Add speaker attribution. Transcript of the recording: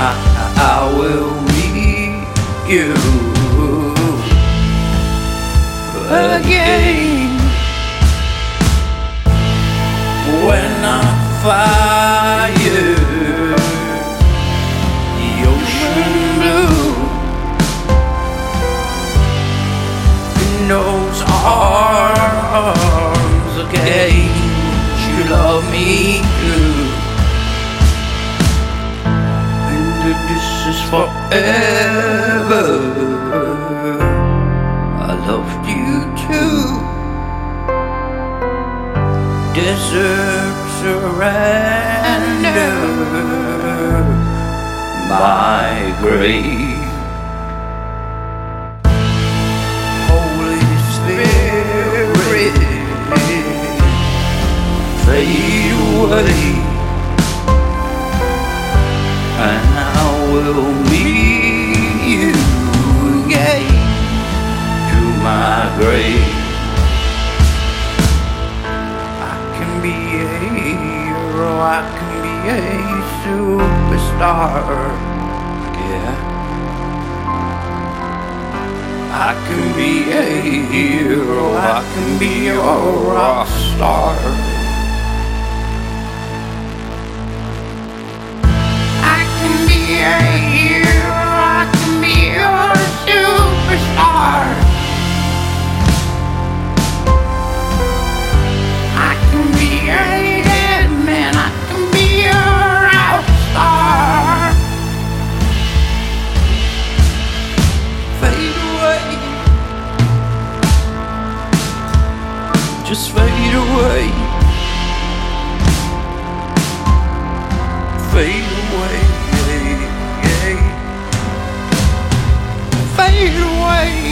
Speaker 1: I, I, will meet you again when I fire the ocean blue in those arms again. You love me too. And this is forever. I loved you too. Desert surrender my grave. Away, and I will meet you again to my grave. I can be a hero, I can be a superstar. Yeah. I can be a hero, I can be a rock star. just fade away. Fade away. Fade away.